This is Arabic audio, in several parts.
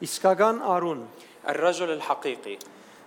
Իսկական արուն։ الرجل الحقيقي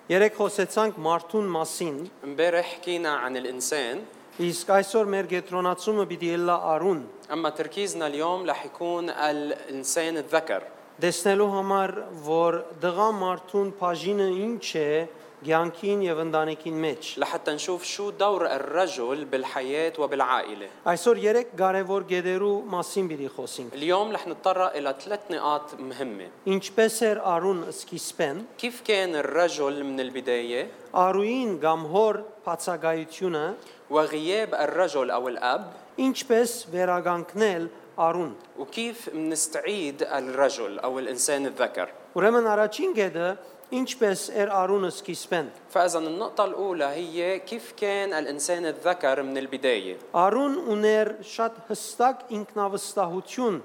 Երեք խոսեցանք մարդուն մասին, امبارح حكينا عن الانسان իսկ այսօր մեր գետրոնացումը պիտի ելլա արուն։ اما تركيزنا اليوم رح يكون الانسان الذكر Դեսնելու համար, որ դղա մարդուն բաժինը ինչ է ցանկին եւ ընտանիքին մեջ։ لحتى نشوف شو دور الرجل بالحياة وبالعائلة Այսօր երեք կարևոր գեդերու մասին պիտի խոսենք։ اليوم رح نتطرق إلى ثلاث نقاط مهمة Ինչպես էր արուն սկիզբեն, كيف كان الرجل من البداية արուին կամ հոր բացակայությունը, وغياب الرجل أو الأب ինչպես վերագանքնել արուն։ وكيف منستعيد الرجل أو الإنسان الذكر Ուրեմն առաջին գեդը ինչպես էր արունը սկիզբեն։ فإذا النقطة الأولى هي كيف كان الإنسان الذكر من البداية Արուն ուներ շատ հստակ ինքնավստահություն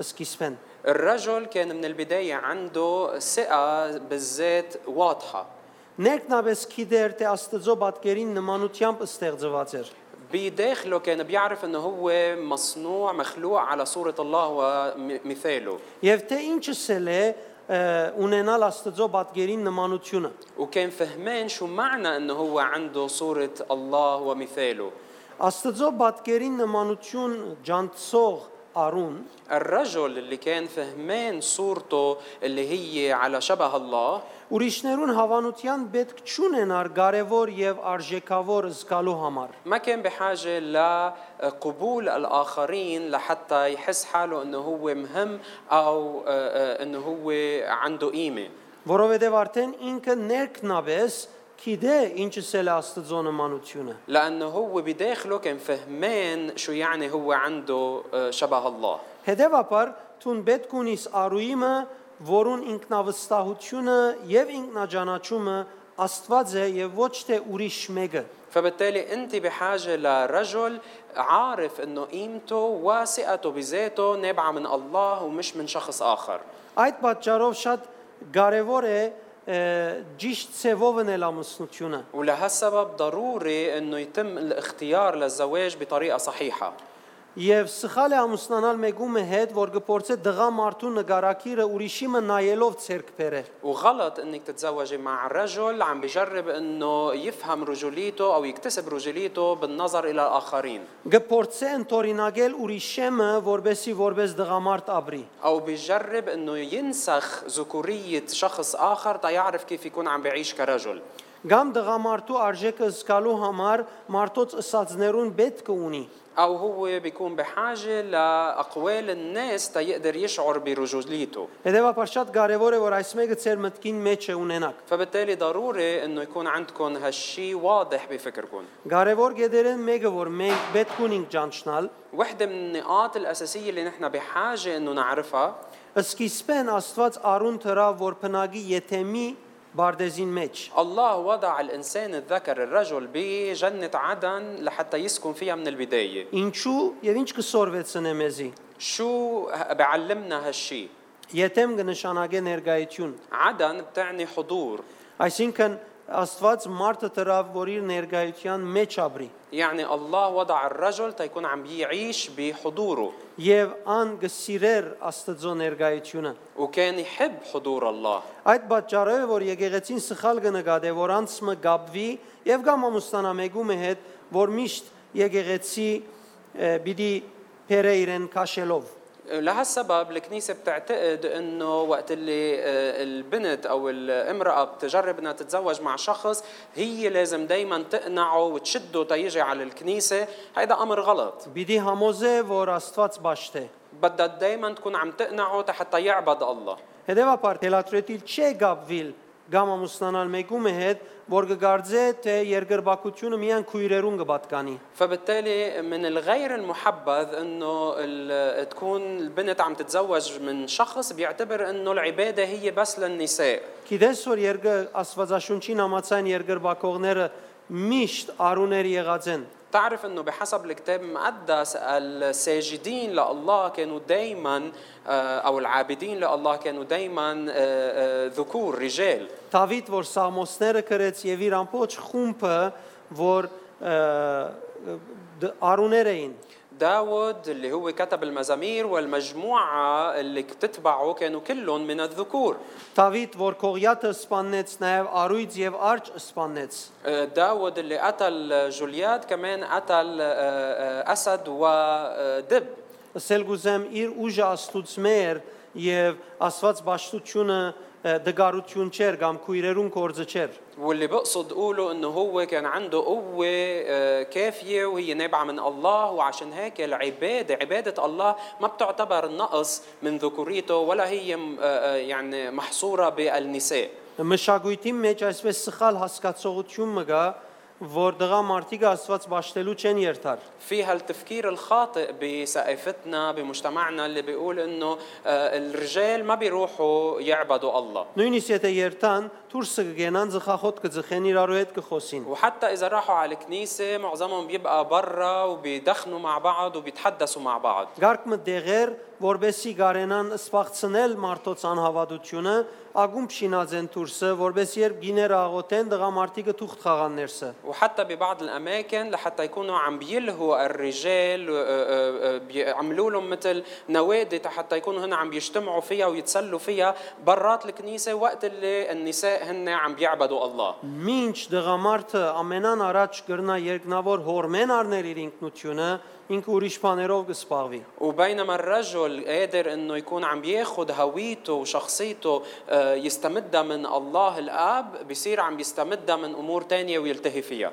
սկիզբեն։ الرجل كان من البداية عنده ثقة بالذات واضحة Ներքնաբես գիտեր թե Աստծո բատկերին նմանությամբ ստեղծված էր։ بداخله كان بيعرف انه هو مصنوع مخلوق على صورة الله ومثاله Եվ թե ինչս էլ է ը, ունենալ Աստծո բատկերին նմանությունը։ وكان فهمان شو معنى انه هو عنده صورة الله ومثاله Աստծո բատկերին նմանություն ջանցող արուն الرجل اللي كان فهمان صورته اللي هي على شبه الله ուրիշներուն հավանության պետք չունենար կարևոր եւ արժեքավոր զգալու համար։ ما كان بحاجة لقبول الآخرين لحتى يحس حاله انه هو مهم او آه، آه، انه هو عنده قيمة Որովհետև արդեն ինքը ներքնաբես գիտե ինչս էլ է Աստծո նմանությունը։ لأنه هو بداخله كان فهمان شو يعني هو عنده آه، شبه الله Հետևաբար ցուն պետք ունիս արույմը, որուն ինքնավստահությունը եւ ինքնաճանաչումը Աստված է եւ ոչ թե ուրիշ մեկը։ فبالتالي انت بحاجه لرجل عارف انه قيمته وثقته بذاته نابعه من الله ومش من شخص اخر Այդ պատճառով շատ կարևոր է جيشت سيفوفن إلى مصنطيونا ولهالسبب ضروري أنه يتم الاختيار للزواج بطريقة صحيحة Եվ սխալ է ամուսնանալ մեկում է հետ, որ գործե դղա մարդու նկարակիրը ուրիշիմը նայելով ցերկ բերե։ وغلط انك تتزوجي مع رجل عم بجرب انه يفهم رجوليته او يكتسب رجوليته بالنظر الى الاخرين Գփորձե ընտորինակել ուրիշեմը, որբեսի որբես դղամարդ ապրի։ او بيجرب انه ينسخ ذكوريه شخص اخر تيعرف كيف يكون عم بيعيش كرجل Գամ դղամարդու արժեքը զգալու համար մարդոց ըսածներուն պետք ունի։ او هو بيكون بحاجه لاقوال الناس تيقدر يشعر برجوليته Հետևաբար շատ կարևոր է որ այս մեկը ծեր մտքին մեջ է ունենաք։ فبالتالي ضروري انه يكون عندكم هالشي واضح بفكركم Կարևոր գեդերեն մեկը որ մենք պետք ունենք ճանչնալ, وحده من النقاط الاساسيه اللي نحن بحاجه انه نعرفها սկիզբեն Աստված արուն թրա որ փնագի եթեմի բարդեզին մեջ։ الله وضع الانسان الذكر الرجل بجنه عدن لحتى يسكن فيها من البدايه Ինչու եւ ինչ կսորվեցնե մեզի։ شو بيعلمنا هالشي Եթեմ կնշանակե ներգայություն։ عدن بتعني حضور Այսինքն Աստված մարդը թրավ որ իր ներգայության մեջ ապրի։ يعني الله وضع الرجل تيكون عم يعيش بحضوره Եվ ան գսիրեր Աստծո ներգայությունը։ وكان يحب حضور الله Այդ պատճառով է, որ եկեղեցին սխալ կնկատե, որ անցմը գաբվի եւ կամ ամուսնանա մեկում է հետ, որ միշտ եկեղեցի ը, պիտի փերը իրեն քաշելով։ لهالسبب الكنيسة بتعتقد إنه وقت اللي آه، البنت أو الامرأة بتجرب إنها تتزوج مع شخص هي لازم دائما تقنعه وتشده تيجي على الكنيسة. هيدا أمر غلط. պիտի համոզէ որ Աստուած պաշտէ. بدها دائما تكون عم تقنعه حتى يعبد الله. هدفع بارتي لا تريتيل تشي կամ ամուսնանալ մեկում է հետ, որ կգարձե թե երկրբակությունը միան քույրերուն կպատկանի։ فبالتالي من الغير المحبذ انه ال- تكون البنت عم تتزوج من شخص بيعتبر انه العباده هي بس للنساء Գիտես որ երկը Աստվածաշունչին համացան երկրբակողները միշտ արուներ եղած են։ تعرف انه بحسب الكتاب المقدس الساجدين لله كانوا دائما او العابدين لله كانوا دائما ذكور رجال Դավիթ որ Սամոսները գրեց եւ իր ամբողջ խումբը որ ը, դ- արուներ էին داود اللي هو كتب المزامير والمجموعة اللي تتبعه كانوا كلهم من الذكور Դավիթ, որ Կողիաթը սպանեց, նաև Արույց եւ Արջ սպանեց։ آه، داود اللي قتل جولياد كمان قتل آه، آه، أسد ودب Ասել գուզեմ իր ուժը աստուծմեր եւ Աստված ճաշտությունը դգարություն չէր կամ քույրերուն կորձը չէր։ واللي بقصد قوله انه هو كان عنده قوة آه، كافية وهي نابعة من الله وعشان هيك العبادة عبادة الله ما بتعتبر نقص من ذكوريته ولا هي م- آه، آه، يعني محصورة بالنساء Մշակույթի մեջ այսպես սխալ հասկացողություն մը գա, որ դղա մարդիկը Աստված ճաշտելու չեն երթար։ فيها التفكير الخاطئ بثقافتنا بمجتمعنا اللي بيقول انه آه، الرجال ما بيروحوا يعبدوا الله Նույնիսկ եթե երթան, դուրսը կգենան ծխախոտ կձխեն իրարու հետ կխոսին։ وحتى اذا راحوا على الكنيسه معظمهم بيبقى برا وبيدخنوا مع بعض وبيتحدثوا مع بعض Գարկմը դեղեր, որբեսի գարենան սպաղցնել մարդոց անհավատությունը, ագում շինածեն դուրսը, որբեսի երբ գիները աղոթեն դղա մարդիկը թուղթ խաղան ներսը։ وحتى ببعض الاماكن لحتى يكونوا عم بيلهوا الرجال آه، آه، آه، بيعملوا لهم مثل نوادي حتى يكونوا هن عم بيجتمعوا فيها ويتسلوا فيها برات الكنيسه وقت اللي النساء هن عم بيعبدوا الله Մինչ դղամարդը ամենան առաջ կրնա երկնավոր հորմեն առներ իր ինքնությունը, ինքը ուրիշ բաներով կսպաղվի։ وبينما الرجل قادر انه يكون عم بياخذ هويته وشخصيته آه، يستمدها من الله الاب بصير عم يستمدها من امور تانية ويلتهي فيها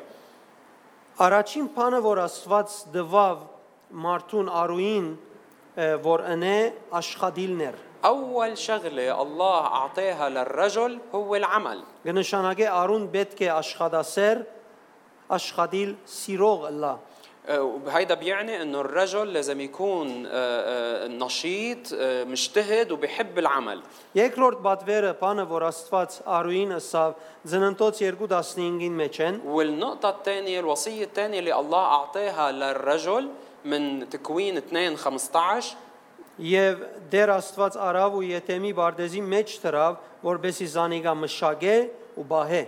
Առաջին բանը, որ Աստված դվավ մարդուն արուին, ը, որ ընե աշխատիլներ։ اول شغله الله اعطاها للرجل هو العمل Կնշանակե արուն պետք է աշխատասեր, աշխատիլ սիրող լա։ آه، هيدا بيعني انه الرجل لازم يكون آه، آه، نشيط آه، مجتهد وبيحب العمل Երկրորդ բադվերը, բանը, որ Աստված արուին ըսավ ծննդոց 2:15-ին մեջ են, والنقطة الثانية الوصية الثانية اللي الله أعطاها للرجل من تكوين 2 15 եւ դեր Աստված արավ ու Եթեմի բարդեզի մեջ դրավ, որբեսի զանիգա մշագե ու բահե։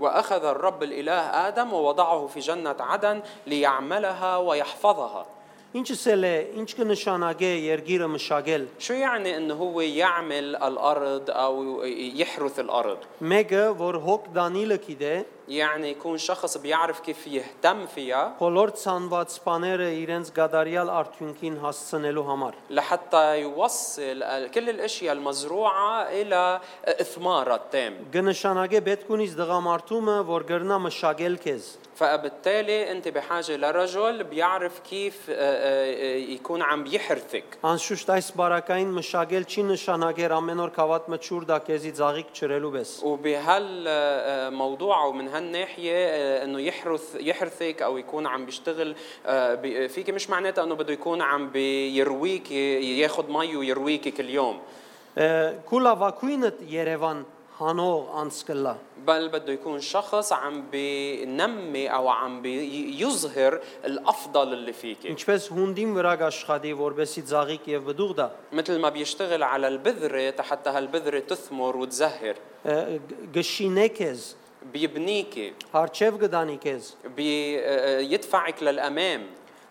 وأخذ الرب الإله آدم ووضعه في جنة عدن ليعملها ويحفظها. Ինչս էլ է, ինչ կնշանակե երգիրը մշագել։ شو يعني أنه هو يعمل الأرض أو يحرث الأرض Մեկը, որ հոգ Դանիելը գիտե, يعني يكون شخص بيعرف كيف يهتم فيها բոլոր ցանված բաները իրենց գադարյալ արդյունքին հասցնելու համար։ لحتى يوصل ال- كل الاشياء المزروعه الى اثمارها التام Կնշանակե պետք ունիս դղամարդումը, որ գրնա մշագել քեզ։ فبالتالي انت بحاجه لرجل بيعرف كيف آه، آه، يكون عم بيحرثك Անշուշտ այս բարակային մշագել չի նշանակեր ամեն օր կավատ մչուր դա քեզի ծաղիկ ճրելու պես։ وبهالموضوع ومن هالناحيه آه، انه يحرث يحرثك او يكون عم بيشتغل آه، بي- فيك مش معناتها انه بده يكون عم بيرويك ياخذ مي ويرويك كل يوم Կուլավակույնը Երևան հանող անցկլա։ بل بده يكون شخص عم بينمي او عم بيظهر الافضل اللي فيك Ինչպես հունդին վրա աշխատի, որբեսի ծաղիկ եւ բդուղ դա։ مثل ما بيشتغل على البذره حتى هالبذره تثمر وتزهر ը, գշինե քեզ, بيبنيكي հարչև գդանի քեզ։ بيدفعك للامام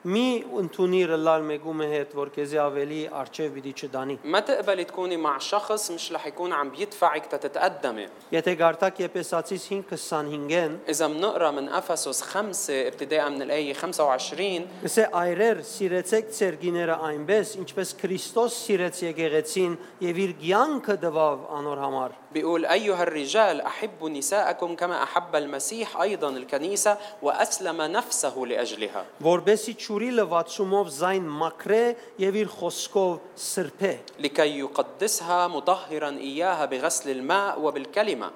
Մի ընդունիր լալ մեգումը հետ, որ քեզի ավելի արչև պիտի չդանի։ ما تقبلي تكوني مع شخص مش رح يكون عم بيدفعك تتقدمي Եթե գարտակ Եփեսացիս 5:25-ին, إذا بنقرا من أفسس خمسة ابتداء من الآية 25 ասե այրեր սիրեցեք ծեր գիները այնպես, ինչպես Քրիստոս սիրեց եկեղեցին եւ իր կյանքը տվավ անոր համար։ بيقول أيها الرجال أحبوا نساءكم كما أحب المسيح أيضا الكنيسة وأسلم نفسه لأجلها որբեսի ճուրի լվացումով զայն մակրե եւ իր խոսքով սրբե لكي يقدسها مطهرا إياها بغسل الماء وبالكلمة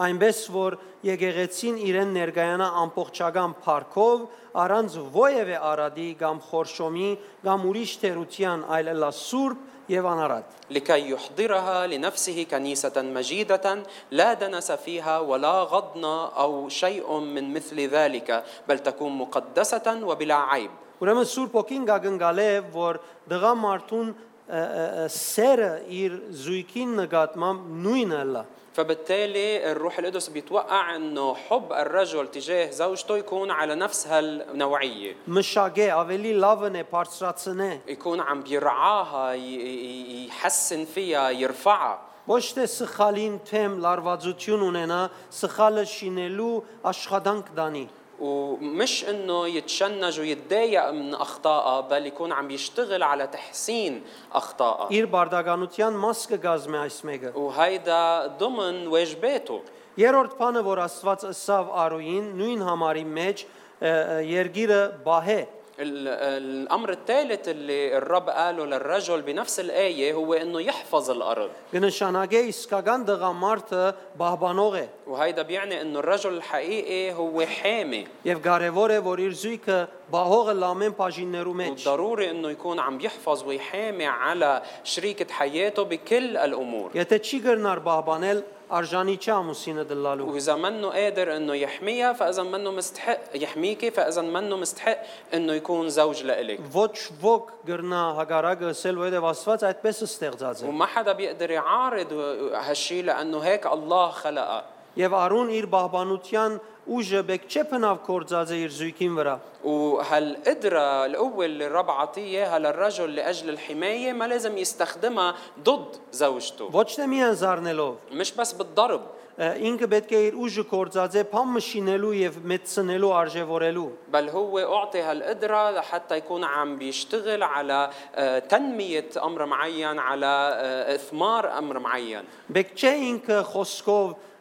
այնպես որ եկեղեցին իրեն ներգայանա ամբողջական փառքով առանց ովևէ արադի կամ խորշոմի կամ ուրիշ թերության այլ լա սուրբ եւ անարատ لكي يحضرها لنفسه كنيسة مجيدة لا دنس فيها ولا غضن أو شيء من مثل ذلك بل تكون مقدسة وبلا عيب ուրեմն սուրբ ոգին գագնգալ է որ դղա մարդուն ը, ը, ը, սերը իր զույգին նկատմամբ նույնը լա։ فبالتالي الروح القدس بيتوقع انه حب الرجل تجاه زوجته يكون على نفس هالنوعيه Մշակե ավելի լավն է բարձրացնե։ يكون عم بيرعاها ي- ي- يحسن فيها يرفعها Ոչ թե սխալին թեմ լարվածություն ունենա, սխալը շինելու աշխատանք դանի։ ومش انه يتشنج ويتضايق من اخطائها بل يكون عم يشتغل على تحسين اخطائها Իր բարդականության մաս կգազմի այս մեկը։ وهيدا ضمن واجباته Երրորդ բանը, որ Աստված ըսավ Արուին, նույն համարի մեջ ը, ը, երգիրը բահե։ ال- الامر الثالث اللي الرب قاله للرجل بنفس الايه هو انه يحفظ الارض Կնշանակե իսկական դղամարդը բահբանող է وهيدا بيعني انه الرجل الحقيقي هو حامي եւ կարեւոր է որ իր զույգը բահողը լամեն բաժիններու մեջ։ وضروري انه يكون عم يحفظ ويحامي على شريكة حياته بكل الامور Եթե չի գրնար բահբանել, արժանի չի ամուսինը դլալու։ واذا منه قادر انه يحميها فاذا منه مستحق يحميكي فاذا منه مستحق انه يكون زوج لإلك Ոչ ոք գրնա հագարակը ասել, որովհետև Աստված այդպես է ստեղծած է։ وما حدا بيقدر يعارض هالشيء لانه هيك الله خلقها Եվ Արուն իր բահբանության ուժը բեք չէ փնավ կործած է իր զույգին վրա։ وهالقدرة القوة اللي الرب عطيه اياها للرجل لأجل الحماية ما لازم يستخدمها ضد زوجته Ոչ թե միան զառնելով, مش بس بالضرب ը, ինքը պետք է իր ուժը կործածե փամը շինելու եւ մեծցնելու արժևորելու։ بل هو أعطي هالقدرة لحتى يكون عم بيشتغل على آه، تنمية أمر معين على آه، إثمار أمر معين Բեք չէ ինքը խոսքով ը,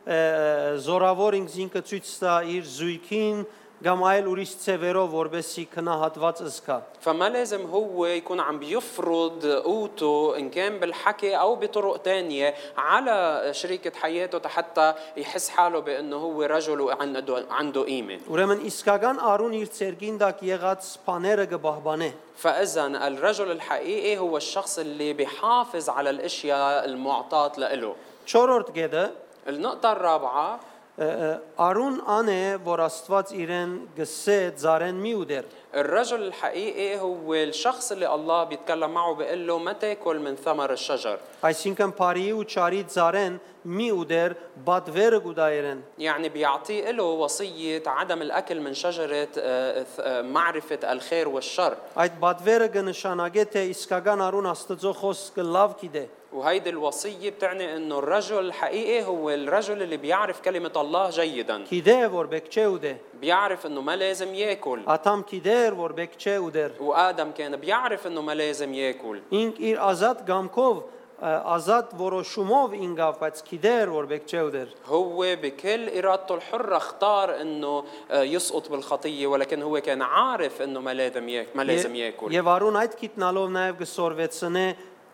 զորավոր ինքս ինքը ցույց տա իր զույգին կամ այլ ուրիշ ծևերով, որբեսի քնահատված ըսկա։ فما لازم هو يكون عم بيفرض قوته إن كان بالحكي أو بطرق تانية على شريكة حياته حتى يحس حاله بأنه هو رجل وعنده عنده قيمة Ուրեմն իսկական Արուն իր ցերգին դակ եղած բաները կբահբանե։ فإذا الرجل الحقيقي هو الشخص اللي بيحافظ على الأشياء المعطاة له 4-րդ գեդը النقطة الرابعة ը, ը, Արուն ան է, որ Աստված իրեն գսե ծարեն մի ուդեր։ الرجل الحقيقي هو الشخص اللي الله بيتكلم معه بيقول له ما تاكل من ثمر الشجر Այսինքն բարի ու չարի ծարեն մի ուդեր բադվերը գուդայերեն։ يعني بيعطيه له وصية عدم الأكل من شجرة آه، ث- آه، معرفة الخير والشر Այդ բադվերը կնշանակե թե իսկական Արուն Աստծո խոսքը լավ գիտե։ وهيدي الوصية بتعني انه الرجل الحقيقي هو الرجل اللي بيعرف كلمة الله جيدا Գիտե որ բեք չէ ուդե։ بيعرف انه ما لازم ياكل Աթամ գիտեր որ բեք չէ ուդեր։ وآدم كان بيعرف انه ما لازم ياكل Ինք իր ազատ գամքով ը, ազատ որոշումով ինգավ, բայց գիտեր որ բեք չէ ուդեր։ هو بكل ارادته الحرة اختار انه آه، يسقط بالخطية ولكن هو كان عارف انه ما لازم ياكل ما لازم ياكل Եվ Արուն այդ գիտնալով նաև կսորվեցնե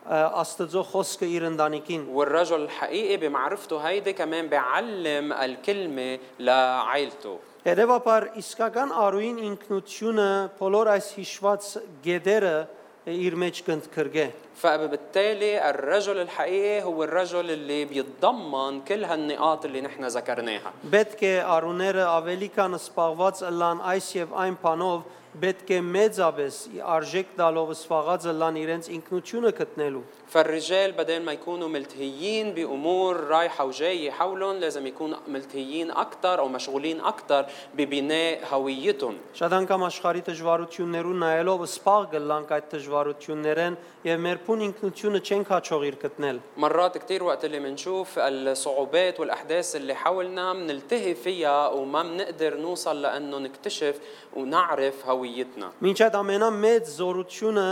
ը, Աստծո խոսքը իր ընտանիքին։ والرجل الحقيقي بمعرفته هيدي كمان بيعلم الكلمة لعائلته Հետևաբար իսկական Արուին ինքնությունը բոլոր այս հիշված գեդերը իր մեջ կընդգրկե։ فبالتالي الرجل الحقيقي هو الرجل اللي بيتضمن كل هالنقاط اللي نحن ذكرناها Պետք է արուները ավելի կան սպաղված ըլլան այս եւ այն բանով, պետք է մեծապես արժեք տալով սպաղած ըլլան իրենց ինքնությունը գտնելու։ فالرجال بدل ما يكونوا ملتهيين بامور رايحه وجايه حولهم لازم يكونوا ملتهيين اكثر او مشغولين اكثر ببناء هويتهم Շատ անգամ աշխարհի դժվարություններուն նայելով սպաղ գլանք այդ դժվարություններեն եւ մեր փուն ինքնությունը չենք հաջող իր գտնել։ مرات كثير وقت اللي منشوف الصعوبات والاحداث اللي حولنا منلتهي فيها وما بنقدر نوصل لانه نكتشف ونعرف هويتنا Մինչ այդ ամենամեծ զորությունը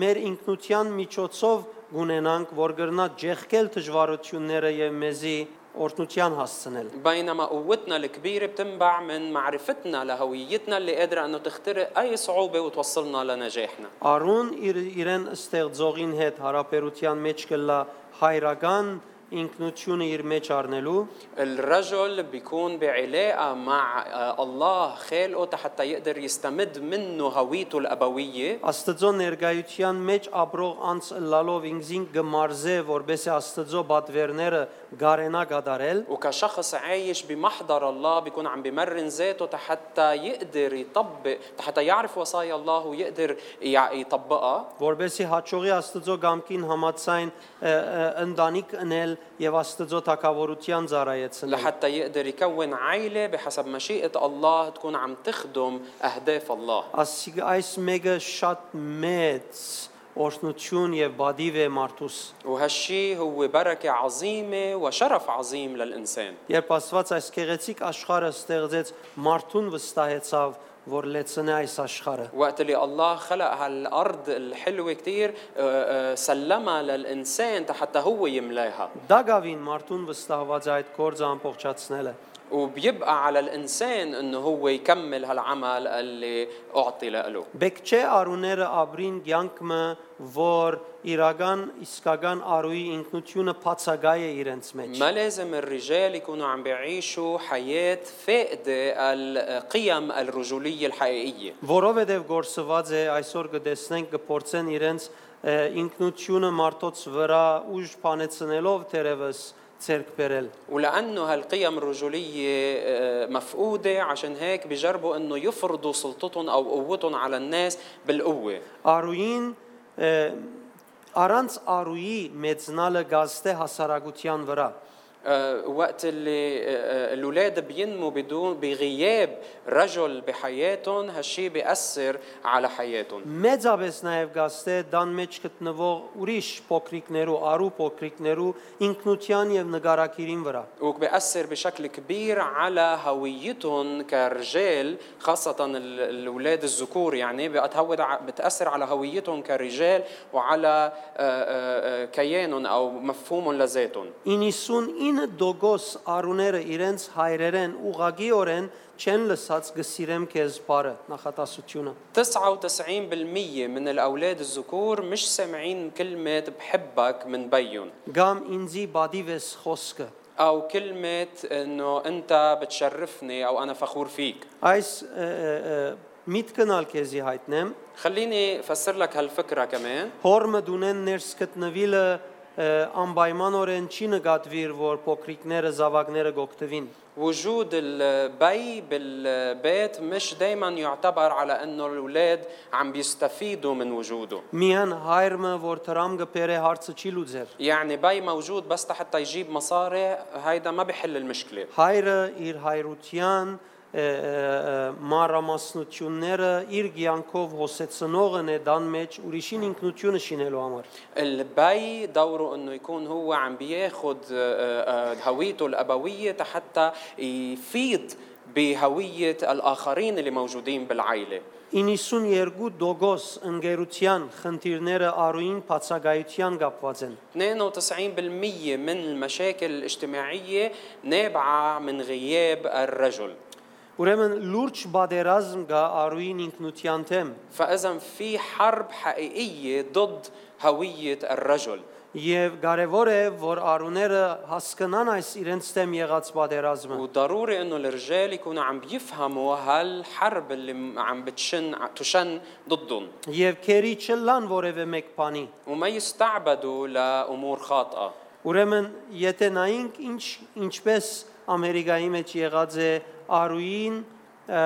մեր ինքնության միջոցով գունենանք, որ գրնա ջեղկել դժվարությունները եւ մեզի օրհնության հասցնել։ بينما قوتنا الكبيرة بتنبع من معرفتنا لهويتنا اللي قادرة أنه تخترق أي صعوبة وتوصلنا لنجاحنا Արուն իր իրեն ստեղծողին հետ հարաբերության մեջ կլա հայրական ինքնությունը իր մեջ առնելու الرجل بيكون بعلاقة مع الله خالقه حتى يقدر يستمد منه هويته الأبوية Աստծո ներկայության մեջ ապրող անց լալով ինքզին գմարզե որբեսի Աստծո բատվերները գարենա գադարել وكشخص عايش بمحضر الله بيكون عم بمرن ذاته حتى يقدر يطبق حتى يعرف وصايا الله ويقدر يطبقها որբեսի հաճողի Աստծո գամքին համացայն ընդանիք ընել եւ Աստծո թակավորության ծառայեցնել لحتى يقدر يكون عائلة بحسب مشيئة الله تكون عم تخدم أهداف الله Ասիկ այս մեկը շատ մեծ օրհնություն եւ բադիվ է մարդուս وهالشي هو بركة عظيمة وشرف عظيم للإنسان Երբ Աստված այս գեղեցիկ աշխարհը ստեղծեց, մարդուն վստահեցավ, որ լեցնե այս աշխարհը։ وقت اللي الله خلق هالأرض الحلوة كتير آه، آه، سلمها للإنسان حتى هو يملاها Դագավին մարդուն վստահված է այդ գործը ամբողջացնելը։ وبيبقى على الإنسان أنه هو يكمل هالعمل اللي أعطي له Բեք չէ արուները ապրին կյանքը, որ իրական իսկական արուի ինքնությունը բացակայ է իրենց մեջ։ ما لازم الرجال يكونوا عم بيعيشوا حياة فاقدة القيم الرجولية الحقيقية Որովհետև գործված է այսօր կտեսնենք կփորձեն իրենց ը, ինքնությունը մարդոց վրա ուժ փանեցնելով թերևս ցերկ բերել։ ولأنه هالقيم الرجولية آه، مفقودة عشان هيك بيجربوا أنه يفرضوا سلطتهم أو قوتهم على الناس بالقوة Արուին ը, առանց արուի մեծնալը գազթե հասարակության վրա։ آه، وقت اللي آه، آه، الأولاد بينموا بدون بغياب رجل بحياتهم هالشي بيأثر على حياتهم Մեծապես նաև գազթե դան մեջ գտնվող ուրիշ փոքրիկներու, արու փոքրիկներու ինքնության եւ նկարակիրին վրա։ وبيأثر بشكل كبير على هويتهم كرجال خاصة ال- الأولاد الذكور يعني بتهود ع- بتأثر على هويتهم كرجال وعلى آه، آه، آه، كيانهم أو مفهومهم لذاتهم 99% արուները իրենց հայրերեն ուղագիորեն չեն լսած գսիրեմ քեզ բարը նախատասությունը 99% من الأولاد الذكور مش سامعين كلمة بحبك من بيهم գամ ինձի բադիվես խոսքը أو كلمة إنه أنت بتشرفني أو أنا فخور فيك այս ը, ը, ը, միտքնալ քեզի հայտնեմ خليني أفسر لك هالفكرة كمان հորմը դունեն ներս գտնվիլը ը, անպայմանորեն չի նկատվիր որ փոքրիկները զավակները գոկտվին وجود البي بالبيت مش دايما يعتبر على انه الاولاد عم بيستفيدوا من وجوده միան հայրը որ դրամ գբերե հարցը չի լուծեր يعني بي موجود بس حتى يجيب مصاري هيدا ما بيحل المشكله հայրը իր հայրության ը, ը, ը, մանրամասնությունները իր ցանկով հոսեցնողն է դան մեջ ուրիշին ինքնությունը շինելու համար البي دوره انه يكون هو عم بياخد آه، آه، هويته الابويه حتى يفيض بهويه الاخرين اللي موجودين بالعائله 92% ընկերության խնդիրները արույն բացակայության կապված են 92% من المشاكل الاجتماعيه نابعه من غياب الرجل ուրեմն լուրջ բادرազմ կա արույն ինքնության դեմ فاذا في حرب حقيقيه ضد هويه الرجل Եվ կարևոր է, որ արուները հասկանան այս իրենց դեմ եղած պատերազմը։ وضروري انه الرجال يكونوا عم بيفهموا هالحرب اللي عم بتشن تشن ضدهم Եվ քերի չլան որևէ մեկ բանի։ وما يستعبدوا لامور خاطئه Ուրեմն, եթե նայենք ինչ ինչպես Ամերիկայի մեջ եղած է արույին ը,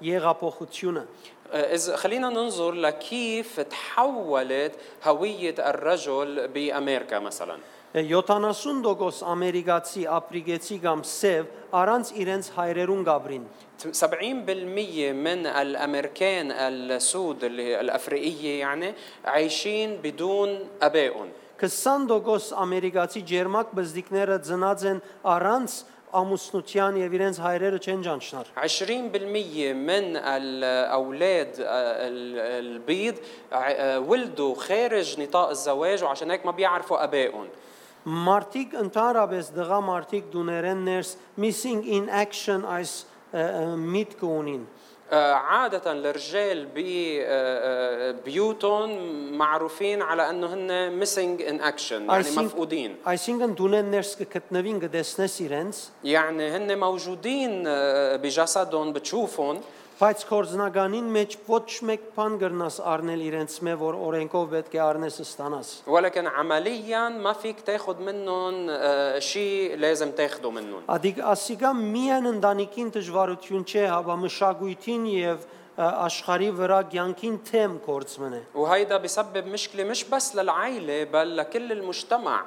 եղափոխությունը آه، إذا خلينا ننظر لكيف تحولت هوية الرجل بأمريكا مثلا 70% ամերիկացի ապրիգեցի կամ սև առանց իրենց հայրերուն գաբրին 70% من الأمريكان السود اللي الأفريقية يعني عايشين بدون أبائهم 20% ամերիկացի ջերմակ բզդիկները ծնած են առանց ամուսնության եւ իրենց հայրերը չեն ճանչնար 20% من الأولاد ال- البيض ع- ولدوا خارج نطاق الزواج وعشان هيك ما بيعرفوا أبائهم Մարտիկ ընդհանրապես դղա մարտիկ դուներեն ներս missing in action այս ը, ը, միտքը ունին آه، آه، عادة الرجال ببيوتهم آه، آه، معروفين على أنه هن missing in action يعني مفقودين. I think andunen njerëz që këtë në vingë يعني هن موجودين بجسدهم بتشوفهم. բայց կորձնականին մեջ ոչ մեկ բան գրնաս առնել իրենց մե որ օրենքով պետք է առնես ստանաս։ ولكن عمليا ما فيك تاخذ منهم آه، شيء لازم تاخذه منهم Ադիկ ասիգա միայն ընտանիքին դժվարություն չէ, հավա մշակույթին եւ ը, աշխարի վրա ցանկին թեմ կորցմնե։ وهيدا بسبب مشكلة مش بس للعائلة بل لكل المجتمع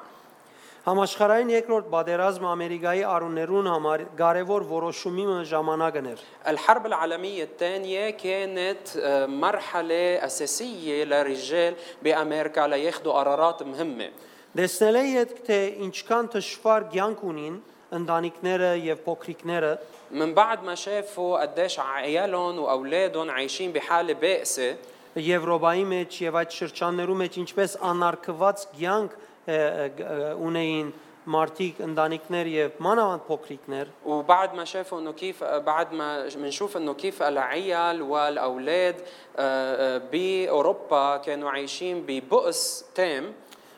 Համաշխարհային երկրորդ պատերազմը Ամերիկայի արուներուն համար կարևոր որոշումի ժամանակն էր։ الحرب العالمية الثانية كانت آه، مرحلة أساسية للرجال بأمريكا لياخذوا قرارات مهمة Դեսնել է յետ թե ինչքան դժվար ցանկ ունին ընտանիքները եւ փոքրիկները من بعد ما شافوا قديش عيالهم وأولادهم عايشين بحالة بائسة Եվրոպայի մեջ եւ այդ շրջաններում մեջ ինչպես անարգված ցանկ ունեին մարդիկ ընտանիքներ եւ մանավանդ փոքրիկներ وبعد ما شافوا انه كيف بعد ما بنشوف انه كيف العيال والاولاد آه، آه، باوروبا كانوا عايشين ببؤس تام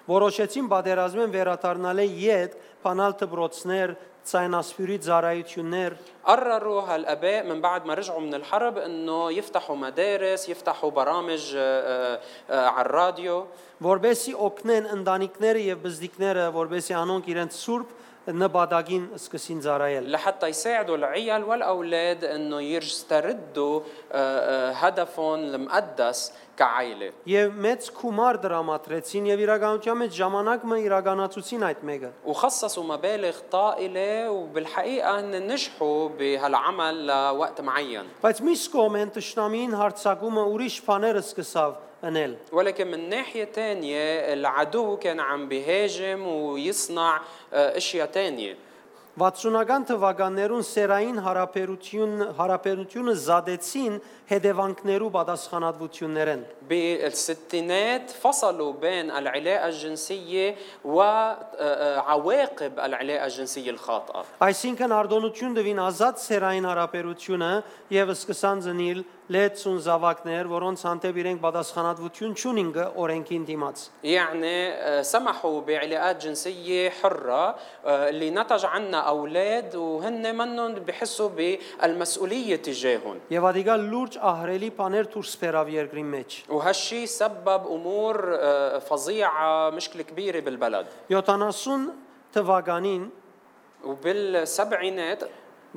որոշեցին պատերազմեն վերադառնալ յետ բանալ դբրոցներ ցայնասպյուրի ծառայություններ قرروا هالاباء من بعد ما رجعوا من الحرب انه يفتحوا مدارس يفتحوا برامج آه، آه، على الراديو որբեսի օգնեն ընտանիքները եւ բզդիկները որբեսի անոնք իրենց սուրբ նպատակին սկսին ծառայել لحتى يساعدوا العيال والاولاد انه يستردوا آه، آه، هدفهم المقدس كعائله եւ մեծ քումար դրամատրեցին եւ իրականության մեջ ժամանակը իրականացուցին այդ մեկը وخصصوا مبالغ طائله وبالحقيقه هن نجحوا بهالعمل لوقت معين բայց միշտ կողմեն տշնամին հարցակումը ուրիշ բաները սկսավ անել ولكن من ناحية تانية العدو كان عم بيهاجم ويصنع آه، اشياء تانية 60-ական թվականներուն սերային հարաբերություն հարաբերությունը զադեցին հետևանքներու պատասխանատվություններեն بالستينات فصلوا بين العلاقة الجنسية وعواقب العلاقة الجنسية الخاطئة Այսինքն արդոնություն դվին ազատ սերային հարաբերությունը եւ սկսան ծնիլ լեցուն զավակներ, որոնց հանդեպ իրենք պատասխանատվություն չունին գ- օրենքին դիմաց։ يعني آه، سمحوا بعلاقات جنسية حرة آه، اللي نتج عنها أولاد وهن منهم بحسوا بالمسؤولية تجاههم Եվ ադիգա լուրջ ահրելի բաներ դուրս բերավ երկրի մեջ։ وهالشي سبب امور آه، فظيعه مشكله كبيره بالبلد 70 թվականին وبالسبعينات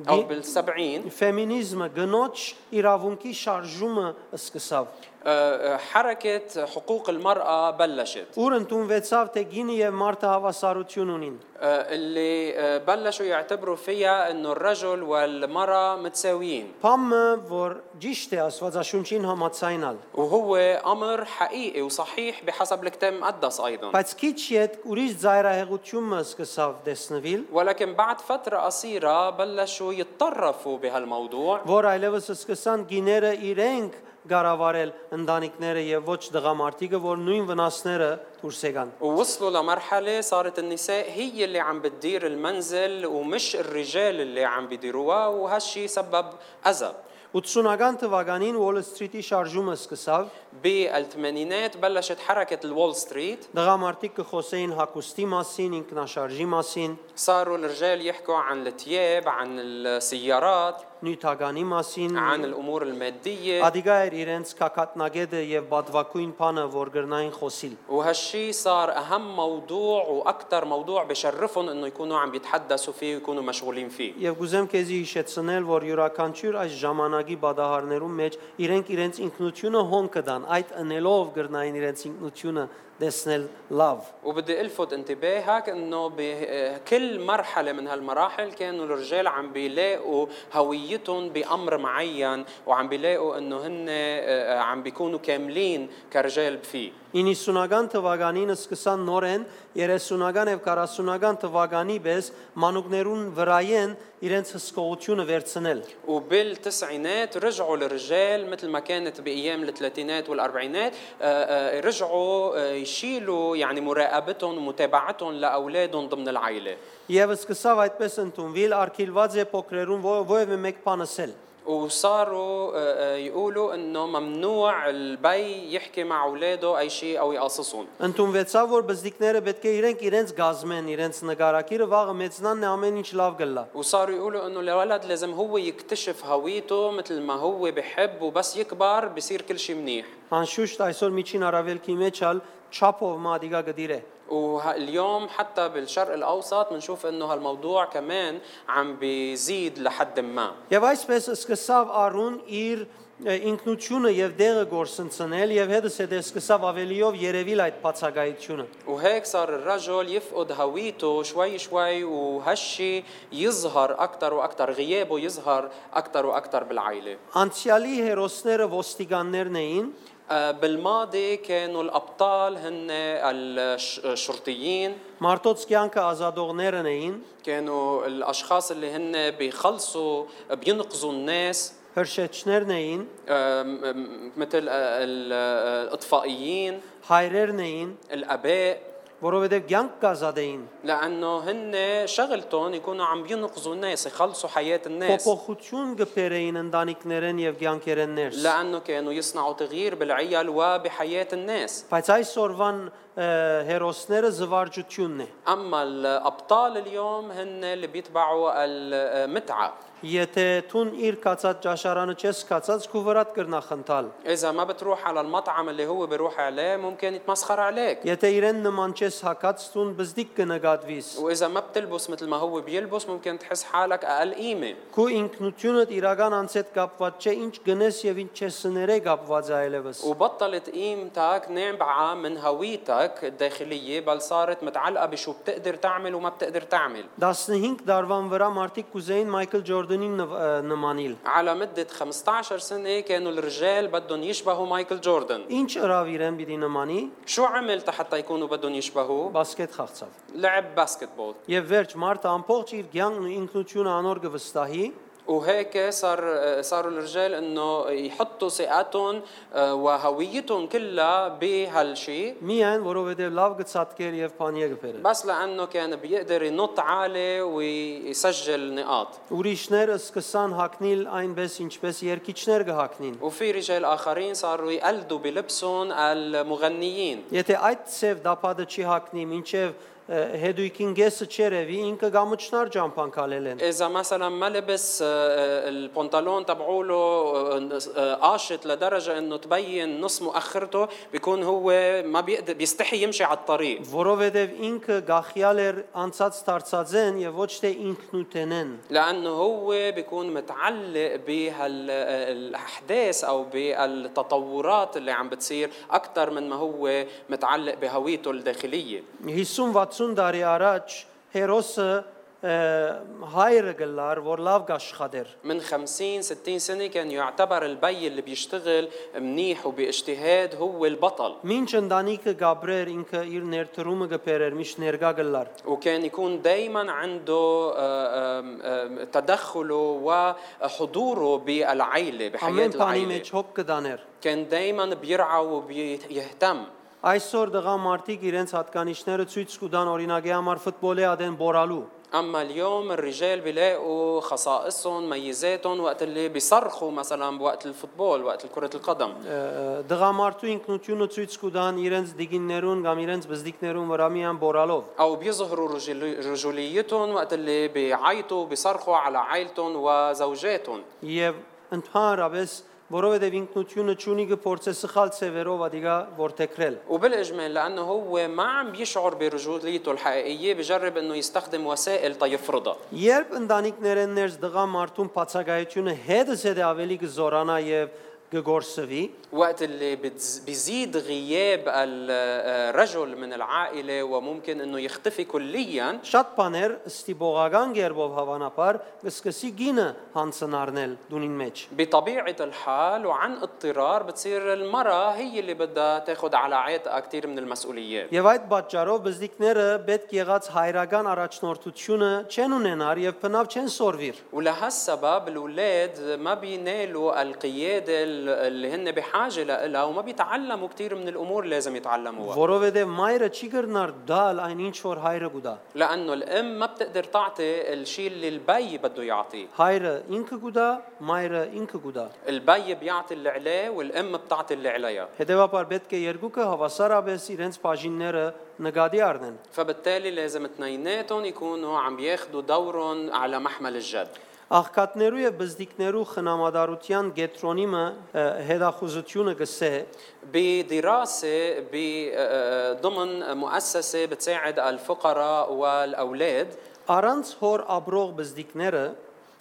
او دي- بالسبعين ֆեմինիզմը գնոջ իրավունքի շարժումը սկսավ։ آه، آه، حركه حقوق المراه بلشت Ուր ընդունվեցավ թե գինի եւ մարդը հավասարություն ունին։ آه، اللي آه، بلشوا يعتبروا فيها انه الرجل والمراه متساويين Փամը, որ ճիշտ է Աստվածաշունչին համացայնալ։ وهو امر حقيقي وصحيح بحسب الكتاب المقدس ايضا Բայց քիչ ետ ուրիշ ծայրահեղությունը սկսավ դեսնվել, ولكن بعد فتره قصيره بلشوا يتطرفوا بهالموضوع որ այլևս սկսան գիները իրենք գարավարել ընտանիքները եւ ոչ դղամարդիկը, որ նույն վնասները դուրս եկան։ ووصلوا لمرحلة صارت النساء هي اللي عم بتدير المنزل ومش الرجال اللي عم بيديروها وهالشي سبب أذى 80-ական թվականին Wall Street-ի շարժումը սկսավ, بالثمانينات بلشت حركة الول ستريت դղամարդիկ կխոսեին հակոստի մասին, ինքնաշարժի մասին, صاروا الرجال يحكوا عن الثياب عن السيارات նյութականի մասին, عن الأمور المادية Ադիգա էր իրենց կակատնագետը եւ բադվակույն բանը, որ գրնային խոսիլ։ وهالشي صار أهم موضوع وأكثر موضوع بشرفهم إنه يكونوا عم يتحدثوا فيه ويكونوا مشغولين فيه Եվ գուզեմ քեզի հիշեցնել, որ յուրաքանչյուր այս ժամանակի բադահարներում մեջ իրենք իրենց ինքնությունը հոն կդան, այդ ընելով գրնային իրենց ինքնությունը դեսնել լավ։ وبدي الفت انتباهك انه بكل مرحله من هالمراحل كانوا الرجال عم بيلاقوا هويتهم بامر معين وعم بيلاقوا انه هن آه، عم بيكونوا كاملين كرجال فيه 90-ական թվականին սկսան նորեն 30-ական եւ 40-ական թվականի պես մանուկներուն վրայեն իրենց հսկողությունը վերցնել։ وبالتسعينات رجعوا الرجال مثل ما كانت بايام الثلاثينات والاربعينات آه، آه، رجعوا آه، يشيلوا يعني مراقبتهم ومتابعتهم لاولادهم ضمن العائله Եվ սկսավ այդպես ընդունվել, արկիլված է փոքրերուն ո- ովևէ մեկ բան ասել։ وصاروا آه، آه، يقولوا انه ممنوع البي يحكي مع اولاده اي شيء او يقصصهم Ընդունվեցավ, որ բզդիկները պետք է իրենք իրենց գազմեն, իրենց նկարակիրը վաղը մեծնանն է ամեն ինչ լավ գլա։ وصاروا يقولوا انه الولد لازم هو يكتشف هويته مثل ما هو بحب وبس يكبر بصير كل شيء منيح Անշուշտ այսօր միջին արավելքի մեջ ալ չափով մադիգա գդիրե։ واليوم حتى بالشرق الاوسط بنشوف انه هالموضوع كمان عم بيزيد لحد ما Եվ այսպես սկսավ առուն իր ը, ինքնությունը եւ դեղը գործընծնել եւ հետս հետո սկսավ ավելիով երևիլ այդ բացակայությունը։ وهيك صار الرجل يفقد هويته شوي شوي وهالشي يظهر اكثر واكثر غيابه يظهر اكثر واكثر بالعائله Անցյալի հերոսները ոստիկաններն էին, آه، بالماضي كانوا الابطال هن الش- الشرطيين մարդոց կյանքը ազատողներն էին, كانوا الاشخاص اللي هن بيخلصوا بينقذوا الناس հրշեջներն էին, آم، آم، مثل آه، ال- آه، الاطفائيين հայրերն էին, الاباء برو بده زادين لأنه هن شغلتهم يكونوا عم بينقذوا الناس يخلصوا حياة الناس. بوبوخوتشون غبيرين اندانيك نيرن يف يفجانكرن نيرس لأنه كانوا يصنعوا تغيير بالعيال وبحياة الناس. فايتاي سورفان آه، هيروسنر زفارجوتشون أما الأبطال اليوم هن اللي بيتبعوا المتعة. Եթե ցուն իր կացած ճաշարանը չես կացած, քու վրատ կրնախնդալ։ اذا ما بتروح على المطعم اللي هو بيروح عليه ممكن يتمسخر عليك Եթե իրեն նման չես հակած, ցուն բզդիկ կնկատվիս։ واذا ما بتلبس مثل ما هو بيلبس ممكن تحس حالك اقل قيمه Քու ինքնությունդ իրական անցեդ կապված չէ, ինչ գնես եւ ինչ չես սները կապված է այլևս։ وبطلت قيمتك نابعه من هويتك الداخليه بل صارت متعلقه بشو بتقدر تعمل وما بتقدر تعمل 15 տարվան վրա մարդիկ կուզեին Մայքլ Ջորդանին նվ- ը, նմանիլ։ على مدة 15 سنة كانوا الرجال بدهم يشبهوا مايكل جوردن Ինչ ըրավ իրեն պիտի նմանի, شو عمل حتى يكونوا بدهم يشبهوه բասկետ խաղցավ։ لعب باسكتبول Եվ վերջ մարդը ամբողջ իր կյանքն ու ինքնությունը անոր կվստահի, وهيك صار صاروا الرجال انه يحطوا ثقتهم آه، وهويتهم كلها بهالشيء միայն որովհետեւ լավ գծածկեր եւ բանի կբերեն։ بس لانه كان بيقدر ينط عالي ويسجل نقاط Ուրիշները սկսան հակնել այնպես ինչպես երկիչներ կհակնին։ وفي رجال اخرين صاروا يقلدوا بلبسهم المغنيين Եթե այդ ծև դապադը չի հակնի, ինչև هدويكين جس تشيرفي إنك قاموش نار جام بان كاللين إذا مثلا ما لبس البنطلون تبعوله قاشط لدرجة إنه تبين نص مؤخرته بيكون هو ما بيقدر بيستحي يمشي على الطريق որովհետև إنك գախյալեր أنصات դարձածեն եւ ոչ إنك ինքնութենեն لأنه هو بيكون متعلق بهالأحداث أو بالتطورات اللي عم بتصير أكثر من ما هو متعلق بهويته الداخلية 50 40 տարի առաջ հերոսը հայրը գլար որ լավ աշխատեր من 50 60 سنه كان يعتبر البي اللي بيشتغل منيح وباجتهاد هو البطل مين شندانيك جابرير انك ير نيرتروم جبرير مش نيرجا جلار وكان يكون دائما عنده تدخله وحضوره بالعائله بحياه العائله كان دائما بيرعى وبيهتم Այսօր դղամարդիկ իրենց հատկանիշները ցույց կտան օրինակի համար ֆուտբոլի ադեն բորալու։ اما اليوم الرجال بيلاقوا خصائصهم ميزاتهم وقت اللي بيصرخوا مثلا بوقت الفوتبول وقت كره القدم Ը, Դղամարդու ինքնությունը ցույց կտան իրենց դիգիններուն կամ իրենց բզդիկներուն վրա միան բորալով։ او بيظهروا رجل- رجوليتهم وقت اللي بيعيطوا بيصرخوا على عائلتهم وزوجاتهم Եվ ընդհանրապես որովհետև ինքնությունը ճունի կփորձե սխալ ծևերով ադիգա որթեքրել։ وبالاجمال لانه هو ما عم بيشعر برجوليته الحقيقيه بجرب انه يستخدم وسائل تيفرضها Երբ ընտանիքներեն ներս դղամարդուն բացակայությունը հետս հետ ավելի կզորանա եւ կգորսվի, وقت اللي بتز- بيزيد غياب الرجل من العائله وممكن انه يختفي كليا շատ բաներ ստիպողական գերբով հավանաբար կսկսի գինը հանցնարնել դունին մեջ։ بطبيعه الحال وعن اضطرار بتصير المراه هي اللي بدها تاخذ على عاتقها كثير من المسؤوليات Եվ այդ պատճառով բզդիկները պետք եղած հայրական առաջնորդությունը չեն ունենար եւ բնավ չեն սորվիր։ ولهالسبب الاولاد ما بينالوا القياده ال- اللي هن بحاجه لها وما بيتعلموا كثير من الامور اللي لازم يتعلموها Որովհետև մայրը չի գրնար դալ այն ինչ որ հայրը գուտա։ لانه الام ما بتقدر تعطي الشيء اللي البي بده يعطيه Հայրը ինքը գուտա, մայրը ինքը գուտա։ البي بيعطي اللي عليه والام بتعطي اللي عليها Հետևաբար պետք է երկուքը հավասարապես իրենց բաժինները նկատի առնեն։ فبالتالي لازم اثنيناتهم يكونوا عم بياخذوا دورهم على محمل الجد Աղքատներու եւ բզդիկներու խնամադարության գետրոնիմը ը, հետախուզությունը գսե بدراسة ب- آه، ضمن مؤسسة بتساعد الفقراء والأولاد առանց հոր աբրող բզդիկները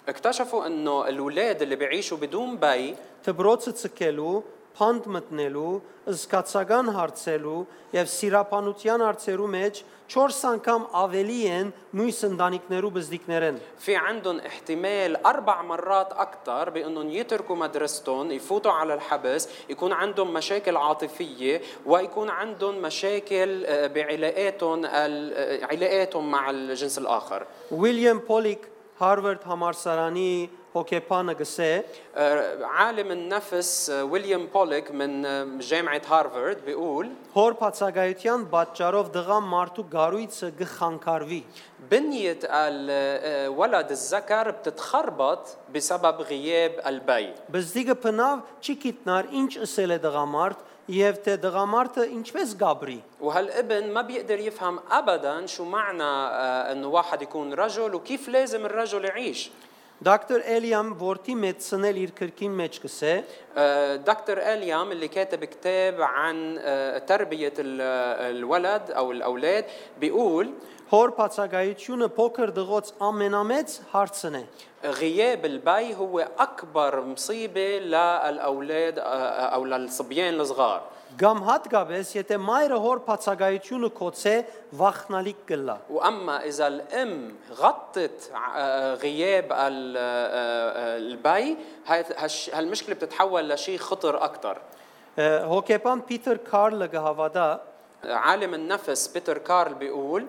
اكتشفوا انه الاولاد اللي بيعيشوا بدون بي դբրոցը ցկելու, փանդ մտնելու, զգացական հարցելու եւ սիրապանության հարցերու մեջ 4 անգամ ավելի են մույս ընտանիքներու բզդիկներեն։ في عندهم احتمال اربع مرات اكثر بانهم يتركوا مدرستهم يفوتوا على الحبس يكون عندهم مشاكل عاطفيه ويكون عندهم مشاكل آه، بعلاقاتهم ال- آه، علاقاتهم مع الجنس الاخر William Pollock Harvard համալսարանի أه، عالم النفس أه، ويليام بوليك من أه، جامعة هارفارد بيقول հոր բացակայության պատճառով տղամարդու կառույցը խանգարվի بنية الولد الذكر بتتخربط بسبب غياب البي. բզդիկը բնավ չի գիտնար؟ ինչ ըսել է տղամարդ եւ թե տղամարդ ինչպես կապրի وهالابن ما بيقدر يفهم ابدا شو معنى انه واحد يكون رجل وكيف لازم الرجل يعيش؟ Դոկտոր Էլիամ Որտի մեծնել իր քրկին մեջ գսե, آه، دكتور اليام اللي كاتب كتاب عن آه، تربيه ال- الولد او الاولاد بيقول հոր բացակայությունը փոքր դղոց ամենամեծ հարցն է։ غياب البي هو اكبر مصيبه للاولاد آه، او للصبيان الصغار Գամ հատկապես եթե մայրը հոր բացակայությունը կոչե վախնալիք կլա։ واما اذا الام غطت ع- غياب ال- آه، البي هاي- هالش- هالمشكله بتتحول لشيء خطر اكثر Հոկեբան Պիտեր Քարլը գհավադա عالم النفس بيتر كارل بيقول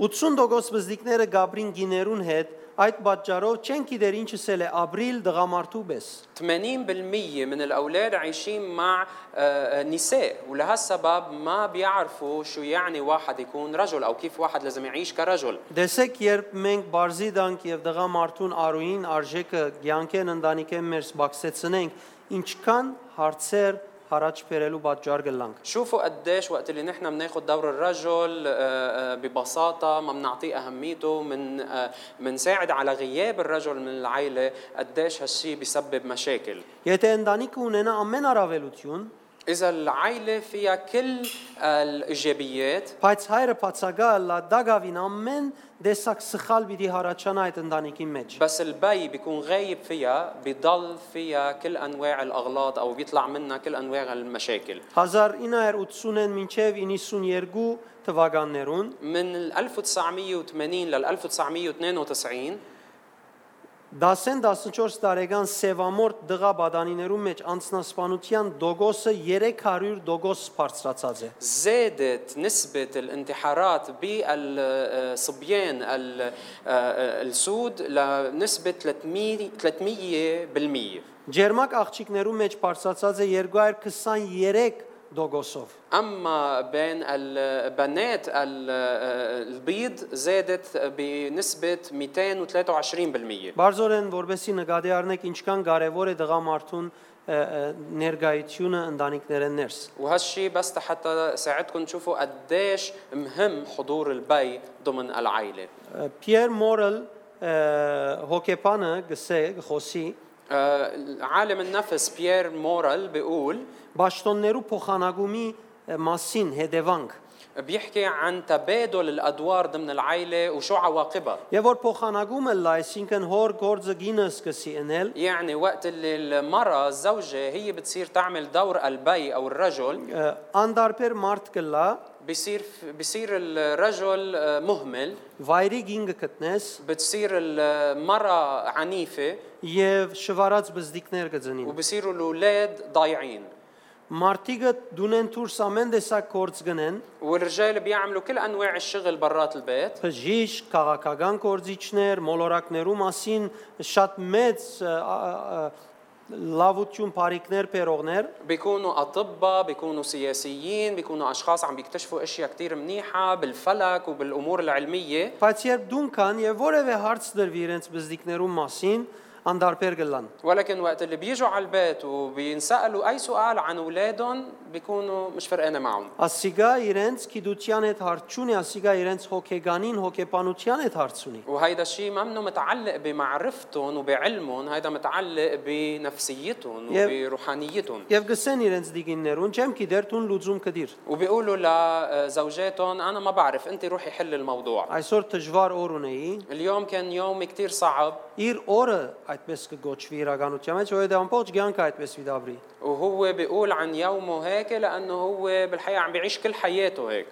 80% բզդիկները Գաբրին գիներուն հետ այդ պատճառով չեն գիտեր ինչ ասել է ապրիլ դղամարդու պես։ 80% من الاولاد عايشين مع آه، نساء ولهالسبب ما بيعرفوا شو يعني واحد يكون رجل او كيف واحد لازم يعيش كرجل Դեսեք, երբ մենք բարձի դանք եւ դղամարդուն արուին արժեքը ցանկեն ընտանիքեն մեր սբաքսեցնենք, ինչքան հարցեր հարաճ բերելու պատճառ կլանք։ شوفوا قديش وقت اللي نحن بناخذ دور الرجل آه، آه، ببساطه ما بنعطيه اهميته من آه، منساعد على غياب الرجل من العائله قديش هالشيء بيسبب مشاكل Եթե ընտանիքը ունենա ամեն առավելություն, اذا العائله فيها كل الايجابيات բայց հայրը բացակա լա դագավին ամեն դեսակ սխալ պիտի հարաճանա այդ ընտանիքի մեջ։ بس البي بيكون غايب فيها بضل فيها كل انواع الاغلاط او بيطلع منها كل انواع المشاكل 1980-ին մինչև 92 թվականներուն من ال 1980 لل 1992 10-14 տարեկան սևամորտ դղա բադանիներու մեջ անցնասպանության դոգոսը 300 դոգոս բարձրացած է։ زادت نسبة الانتحارات بالصبيان ال- آه، السود لنسبة 300 300% Ջերմակ աղջիկներու մեջ բարձրացած է 223 դոգոսով։ أما بين البنات ال- البيض زادت بنسبة 223% Բարձորեն որբեսի նկատի առնեք ինչքան կարևոր է դղամարդուն ը, ը, ներգայությունը ընտանիքներեն ներս։ وهالشي بس حتى ساعدكم تشوفوا قديش مهم حضور البي ضمن العائلة Պիեր Մորել հոկեբանը գսե գխոսի آه، عالم النفس بيير مورال بيقول Բաշտոններու փոխանակումի ը, մասին հետևանք بيحكي عن تبادل الادوار ضمن العائله وشو عواقبها Եվ որ փոխանակումը լա, այսինքն հոր գործը գինը սկսի ընել, يعني وقت اللي المراه الزوجه هي بتصير تعمل دور البي او الرجل ը, անդարբեր մարդ կլա, بصير بصير الرجل آه، مهمل վայրի գինը գտնես بتصير المراه عنيفه եւ շվարած բզդիկներ կծնին։ وبصيروا الاولاد ضايعين Մարտիկը դունեն դուրս ամեն տեսակ գործ գնեն, والرجال بيعملوا كل انواع الشغل برات البيت բժիշկ, քաղաքական գործիչներ, մոլորակներու մասին շատ մեծ ը, ա, ա, լավություն, բարիկներ, փերողներ, بيكونوا أطباء بيكونوا سياسيين بيكونوا أشخاص عم بيكتشفوا أشياء كتير منيحة بالفلك وبالأمور العلمية բայց երբ դուն կան եւ որևէ հարց դրվի իրենց բզդիկներու մասին, անդարբեր գլան։ ولكن وقت اللي بيجوا على البيت وبينسألوا أي سؤال عن أولادهم بيكونوا مش فرقانة معهم Ասիգա իրենց գիտության հետ հարց չունի, ասիգա իրենց հոգեգանին, հոգեբանության հետ հարց ունի։ وهيدا الشيء ما منه متعلق بمعرفتهم وبعلمهم هيدا متعلق بنفسيتهم يب. وبروحانيتهم Եվ գսեն իրենց դիգիններուն, չեմ գիտեր տուն լուծում կդիր։ وبيقولوا لزوجاتهم أنا ما بعرف أنت روحي حل الموضوع Այսօր դժվար օր ունեի, اليوم كان يوم كتير صعب իր օրը այդպես կգոչվի իրականության մեջ, որովհետեւ ամբողջ կյանքը այդպես վիդաբրի։ وهو بيقول عن يومه هيك لأنه هو بالحقيقة عم بيعيش كل حياته هيك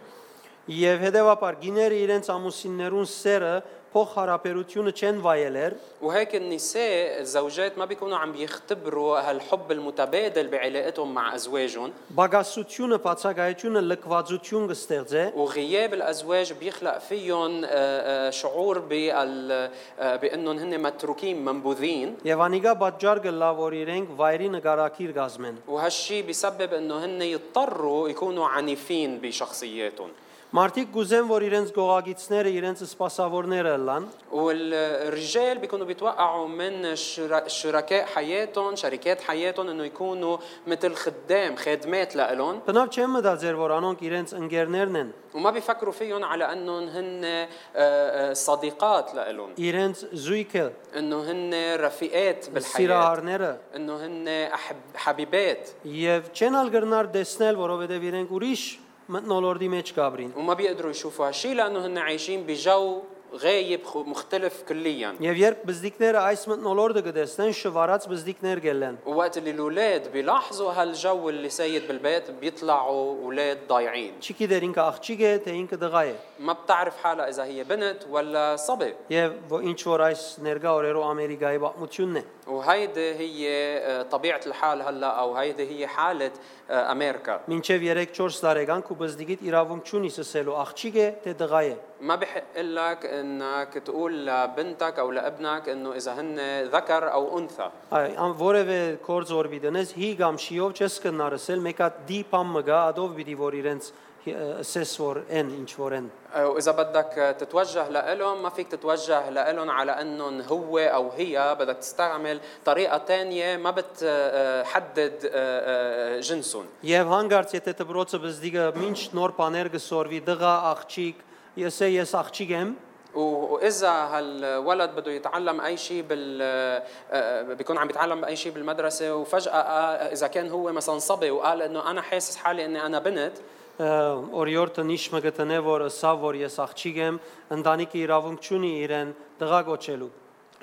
Եվ հետեւաբար գիները իրենց ամուսիններուն սերը փող հարաբերությունը չեն վայելեր, وهيك النساء الزوجات ما بيكونوا عم بيختبروا هالحب المتبادل بعلاقتهم مع أزواجهم բագասությունը, բացակայությունը լկվածություն կստեղծե, وغياب الازواج بيخلق فيهم آه، آه، شعور بال آه، بانهم هن متروكين منبوذين եւ անիգա պատճառ կլա, որ իրենք վայրի նկարակիր գազմեն։ وهالشي بيسبب انه هن يضطروا يكونوا عنيفين بشخصياتهم Մարդիկ գուզեն, որ իրենց գողագիցները իրենց սպասավորները լան, والرجال بيكونوا بيتوقعوا من شرا- شركاء حياتهم شركات حياتهم انه يكونوا مثل خدام خادمات لهم բնավ չեմ մտածեր, որ անոնք իրենց ընկերներն են, وما بيفكروا فيهم على انهم هن آه، آه، صديقات لهم իրենց զույգը, انه هن رفيقات بالحياه սիրահարները انه هن أحب حبيبات եւ չեն ալ գրնար տեսնել, որովհետեւ իրենք ուրիշ نولوردي ميج كابرين وما بيقدروا يشوفوا هالشيء لأنه هن عايشين بجو غايب مختلف كليا. եւ երբ բզդիկներ այս մթնոլորտ կտեսնեն շվարած բզդիկներ կըլլան وقت اللي الأولاد بيلاحظوا هالجو اللي سيد بالبيت بيطلعوا أولاد ضايعين. شي كده رينكا اختشيجه تينك دغاية. ما بتعرف حالها إذا هي بنت ولا صبي. يا بو إنش ورايس نرجع اوريرو أمريكا يبقى متشنة. وهيدي هي آه، طبيعة الحال هلأ أو هيدي هي حالة امريكا Մինչև 3-4 տարեկան քու բզդիկիդ իրավունք չունի սսելու աղջիկ է, թե դղա է։ ما بحق لك انك تقول لبنتك او لابنك انه اذا هن ذكر او انثى Այ ամ որևէ կորձ օրբի դնես հի կամ շիով չես կնարսել, մեկա դիպամ մգա, ադով պիտի որ իրենց ասես որ են ինչ որ են։ وإذا بدك تتوجه لإلهم ما فيك تتوجه لإلهم على أنهم هو أو هي بدك تستعمل طريقة تانية ما بتحدد جنسهم Եվ հանգարց եթե դբրոցը բզդիկը ինչ նոր բաներ կսորվի, դղա աղջիկ, ես է ես աղջիկ եմ, و- واذا هالولد بده يتعلم اي شيء بال آه، بيكون عم يتعلم اي شيء بالمدرسه وفجاه آه، اذا كان هو مثلا صبي وقال انه انا حاسس حالي اني انا بنت օրիորդը նիշմը գտնե որ սա որ ես աղջիկ եմ, ընտանիքը իրավունք չունի իրեն դղա գոչելու։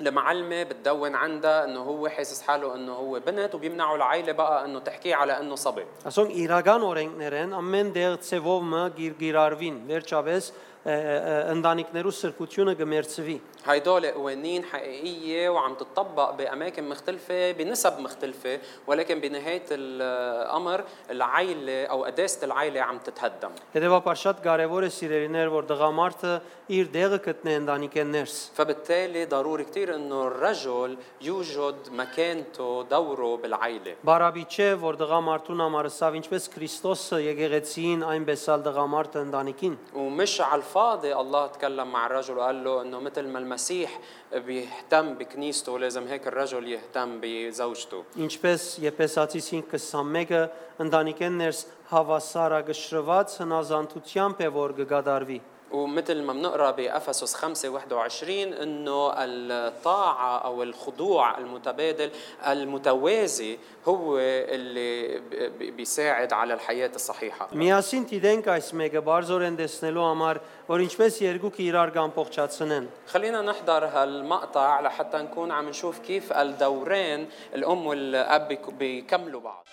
المعلمة بتدون عندها انه هو حاسس حاله انه هو بنت وبيمنعوا العائلة بقى انه تحكيه على انه صبي Ասոնք իրական օրենքներ են, ամեն դեղ ցևով մը գիր գիրարվին, վերջապես ը, ը, ընտանիքներու սրբությունը գմերցվի։ هيدول قوانين حقيقية وعم تطبق بأماكن مختلفة بنسب مختلفة ولكن بنهاية الأمر العائلة أو قداسة العائلة عم تتهدم Հետևաբար շատ կարևոր է սիրելիներ, որ դղամարդը իր դեղը գտնե ընտանիքեն ներս։ فبالتالي ضروري كتير انه الرجل يوجد مكانته دوره بالعائله Բարաբի չէ, որ դղամարդուն համար սավ ինչպես Քրիստոսը եկեղեցին, այնպես ալ դղամարդը ընտանիքին։ ومش على الفاضي الله تكلم مع الرجل وقال له انه مثل ما المسيح بيهتم بكنيسته لازم هيك الرجل يهتم بزوجته Ինչպես Եփեսացիս 5:21-ը ընտանիքեն ներս հավասարագշրված հնազանդությամբ է որ կգադարվի։ ومثل ما بنقرا بافسس 5 21 انه الطاعه او الخضوع المتبادل المتوازي هو اللي ب- ب- بيساعد على الحياه الصحيحه Միասին դիտենք այս մեկը բարձորեն տեսնելու համար, որ ինչպես երկուք իրար կամփոխացնեն։ خلينا نحضر هالمقطع لحتى نكون عم نشوف كيف الدورين الام والاب بيك- بيكملوا بعض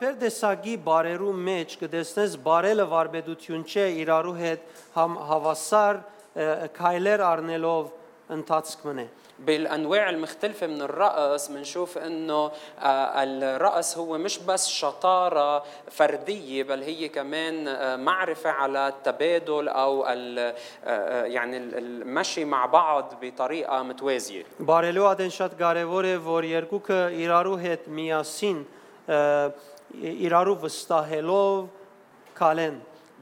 Տարբեր տեսակի բարերու մեջ կտեսնես բարելը վարպետություն չէ իրարու հետ համ հավասար ը, քայլեր առնելով ընթացք մնե։ بالانواع المختلفه من الرقص بنشوف انه آه، الرقص هو مش بس شطاره فرديه بل هي كمان آه، معرفه على التبادل او ال- آه، يعني ال- المشي مع بعض بطريقه متوازيه Բարելու ադեն շատ կարևոր է, որ երկուքը իրարու հետ միասին ը, իրարու վստահելով կալեն։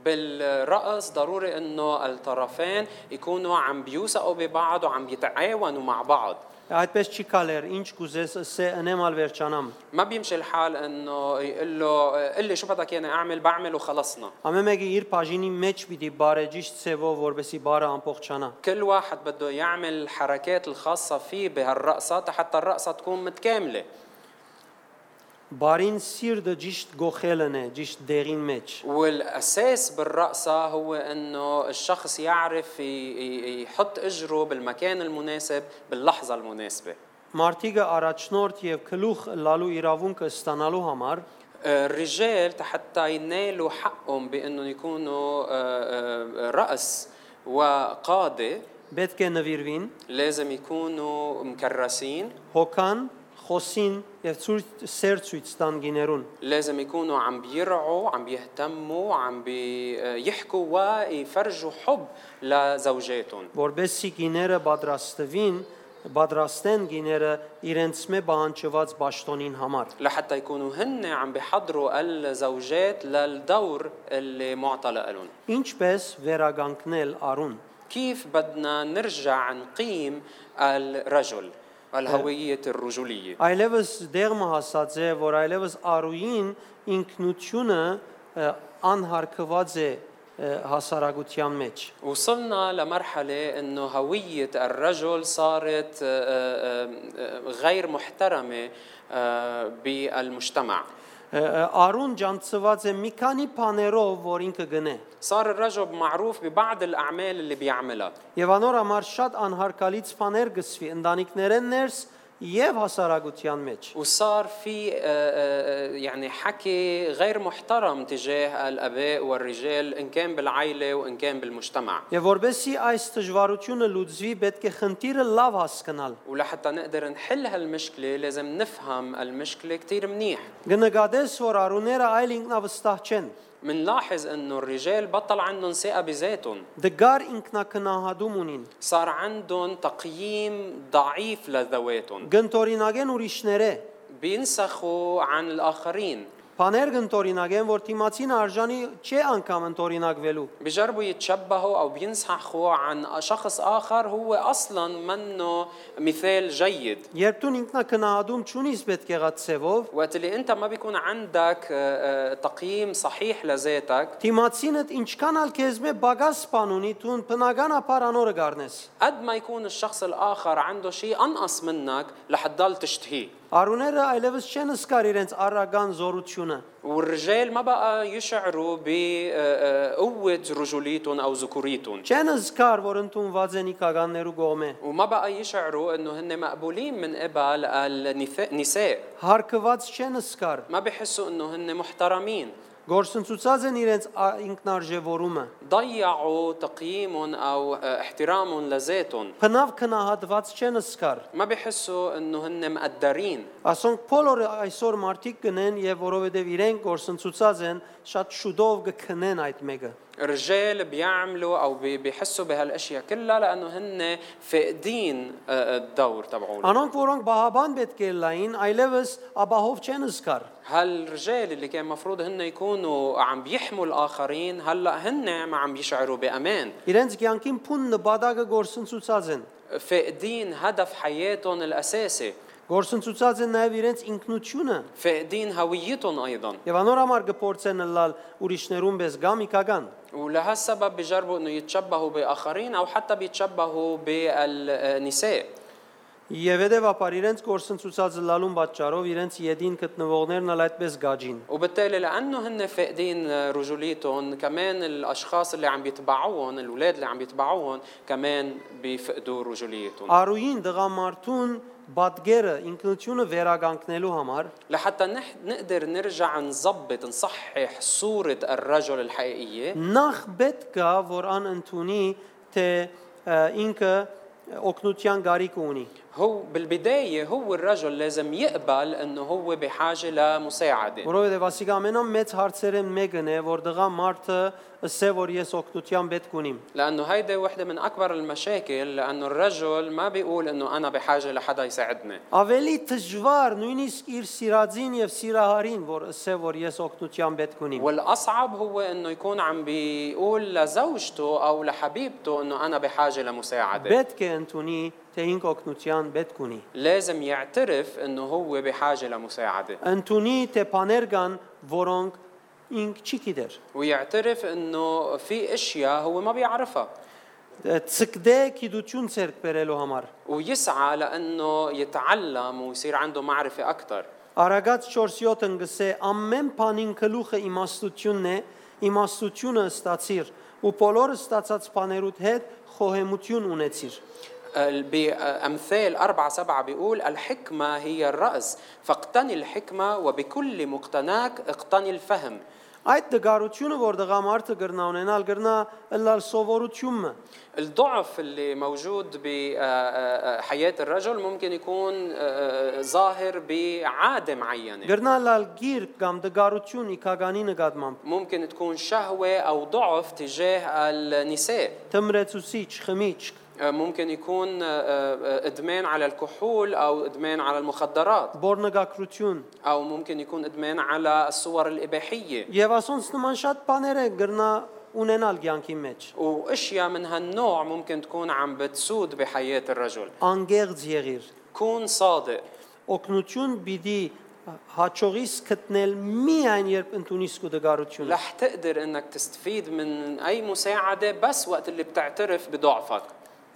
بالرقص ضروري انه الطرفين يكونوا عم بيوثقوا ببعض وعم بيتعاونوا مع بعض Այդպես չի կալեր, ինչ կուզես ասե ընեմ ալ վերջանամ։ ما بيمشي الحال انه يقول له قل لي شو بدك اياني اعمل بعمل وخلصنا Ամեն մեկը իր բաժինի մեջ պիտի բարեջիշտ ցևով, որբեսի բարը ամբողջանա։ كل واحد بده يعمل الحركات الخاصة فيه بهالرقصة حتى الرقصة تكون متكاملة Բարին սիրտը ճիշտ գողելն է, ճիշտ դեղին մեջ։ والأساس بالرقصة هو أنه الشخص يعرف ي- ي- يحط إجره بالمكان المناسب باللحظة المناسبة Մարտիկը առաջնորդ եւ գլուխ լալու իրավունքը ստանալու համար الرجال حتى ينالوا حقهم بأنهم يكونوا آه، آه، رأس وقادة պետք է նվիրվին, لازم يكونوا مكرسين հոգան, խոսին եւ ցույց սեր ցույց տան գիներուն։ لازم يكونوا عم بيرعوا عم بيهتموا عم بيحكوا ويفرجوا حب لزوجاتهم որբեսի գիները պատրաստվին, պատրաստեն գիները իրենց մե բանջված ճաշտոնին համար։ لحتى يكونوا هن عم بيحضروا الزوجات للدور اللي معطى لهم Ինչպես վերագանքնել արուն։ كيف بدنا نرجع نقيم الرجل الهوية الرجولية Այլևս դեղը հասած է, որ այլևս արուին ինքնությունը ը, անհարկված է ը, հասարակության մեջ։ وصلنا لمرحلة انه هوية الرجل صارت آه، آه، آه، غير محترمة آه، بالمجتمع Ը, ը, Արուն ջանցված է մի քանի բաներով, որ ինքը գնե։ صار الرجل معروف ببعض الأعمال اللي بيعملها Եվ անոր համար շատ անհարկալից բաներ գսվի ընտանիքներեն ներս եւ հասարակության մեջ։ وصار في آه، آه، يعني حكي غير محترم تجاه الآباء والرجال إن كان بالعائلة وإن كان بالمجتمع Եվ որբեսի այս դժվարությունը լուծվի, պետք է խնդիրը լավ հասկանալ։ ولحتى نقدر نحل هالمشكلة لازم نفهم المشكلة كتير منيح Կնկատես, որ արուները այլ ինքնավստահ չեն։ منلاحظ أنه الرجال بطل عندهم ثقة بذاتهم. دقار انكنا كنا هادومونين. صار عندهم تقييم ضعيف لذواتهم. جنتوريناجين وريشنره بينسخوا عن الآخرين. Բաներ կընտորինակեն, որ թիմացին արժանի չէ անգամ ընտորինակվելու։ بيجربوا يتشبهوا او بينسحقوا عن شخص اخر هو اصلا منه مثال جيد Երբ դու ինքնակնահատում ճունիս պետք եղած ցևով, وقت اللي انت ما بيكون عندك آه، آه، تقييم صحيح لذاتك թիմացինդ ինչքան ալ քեզ մե բագաս սպան ունի, դու բնական ապարանորը գառնես։ قد ما يكون الشخص الاخر عنده شيء انقص منك رح تضل تشتهيه Արուները այլևս չեն սկար իրենց առական զորությունը։ والرجال ما بقى يشعروا بقوة رجوليتهم أو ذكوريتهم Չեն սկար, որ ընդունված են իքականներու կողմէ։ وما بقى يشعروا انه هن مقبولين من قبل النساء Հարկված չեն սկար։ ما بيحسوا انه هن محترمين Գործընծուցած են իրենց ա- ինքնարժևորումը։ ضيعوا تقييمهم او احترامهم لذاتهم Բնավ քնահատված չեն սկար։ ما بيحسوا انه هن مقدرين Ասոնք բոլորը այսօր մարդիկ կնեն եւ որովհետեւ իրենք գործընծուցած են, շատ շուտով կքնեն այդ մեկը։ الرجال بيعملوا او بي- بيحسوا بهالاشياء كلها لانه هن فاقدين آه، الدور تبعهم Անոնք որոնք բահաբան պետք է լային, այլևս աբահով չեն սկար։ هالرجال اللي كان مفروض هن يكونوا عم بيحموا الاخرين هلا هن ما عم بيشعروا بامان Իրենց կյանքին փուն նպատակը գործընծուցած են։ فاقدين هدف حياتهم الاساسي Գործընծուցած են նաև իրենց ինքնությունը فاقدين هويتهم ايضا եւ անոր համար կփորձեն լալ ուրիշներուն պես գամիկական։ ولهالسبب بجربوا انه يتشبهوا باخرين او حتى بيتشبهوا بالنساء Եվ հետևաբար իրենց կորսնցուցածը լալուն պատճառով իրենց յետին գտնվողներն ալ այդպես գաջին։ وبالتالي لانه هن فاقدين رجوليتهم كمان الاشخاص اللي عم يتبعوهم الاولاد اللي عم يتبعوهم كمان بيفقدوا رجوليتهم Արուին դղամարդուն բադգերը ինքնությունը վերագանքնելու համար لحتى نح- نقدر نرجع نظبط نصحح صورة الرجل الحقيقية նախ պետք է որ ան ընդունի թե ը, ինքը օկնության գարիք ունի։ هو بالبداية هو الرجل لازم يقبل انه هو بحاجة لمساعدة Որովհետև ասիկա ամենամեծ հարցերեն մեկն է, որ դղա մարդը ասե որ ես օկնության պետք ունիմ։ لانه هيدا وحدة من اكبر المشاكل لانه الرجل ما بيقول انه انا بحاجة لحدا يساعدني Ավելի դժվար նույնիսկ իր սիրածին եւ սիրահարին, որ ասե որ ես օկնության պետք ունիմ։ والاصعب هو انه يكون عم بيقول لزوجته او لحبيبته انه انا بحاجة لمساعدة Պետք է ընդունի թե ինք օկնության պետք ունի։ لازم يعترف انه هو بحاجة لمساعدة Ընդունի թե բաներ կան, որոնք ինք չի գիտեր։ ويعترف انه في اشياء هو ما بيعرفها Ցկդե գիտություն ցերկ բերելու համար։ ويسعى لانه يتعلم ويصير عنده معرفة اكثر Արագած 4-7-ն գսե ամեն բանին գլուխը իմաստությունն է, իմաստությունը ստացիր ու բոլոր ստացած բաներուդ հետ խոհեմություն ունեցիր։ بأمثال أربعة سبعة بيقول الحكمة هي الرأس فاقتني الحكمة وبكل مقتناك اقتني الفهم Այդ դգարությունը, որ դղամարդը գրնա ունենալ, գրնա ըլլալ սովորությունը։ الضعف اللي موجود بحياة الرجل ممكن يكون آه، ظاهر بعادة معينة Գրնա լալ գիր կամ դգարություն իքագանի նկատմամբ։ ممكن تكون شهوة أو ضعف تجاه النساء Թմրեցուցիչ, խմիչ, آه، ممكن يكون آه، آه، إدمان على الكحول أو إدمان على المخدرات բորնգակրություն։ أو ممكن يكون إدمان على الصور الإباحية Եվ ասոնց նման շատ բաներ է գրնա ունենալ կյանքի մեջ։ واشياء من هالنوع ممكن تكون عم بتسود بحياه الرجل Անգեղծ եղիր։ كون صادق Օկնություն պիտի հաջողիս գտնել միայն երբ ընդունիս քո դգարությունը։ رح تقدر انك تستفيد من اي مساعده بس وقت اللي بتعترف بضعفك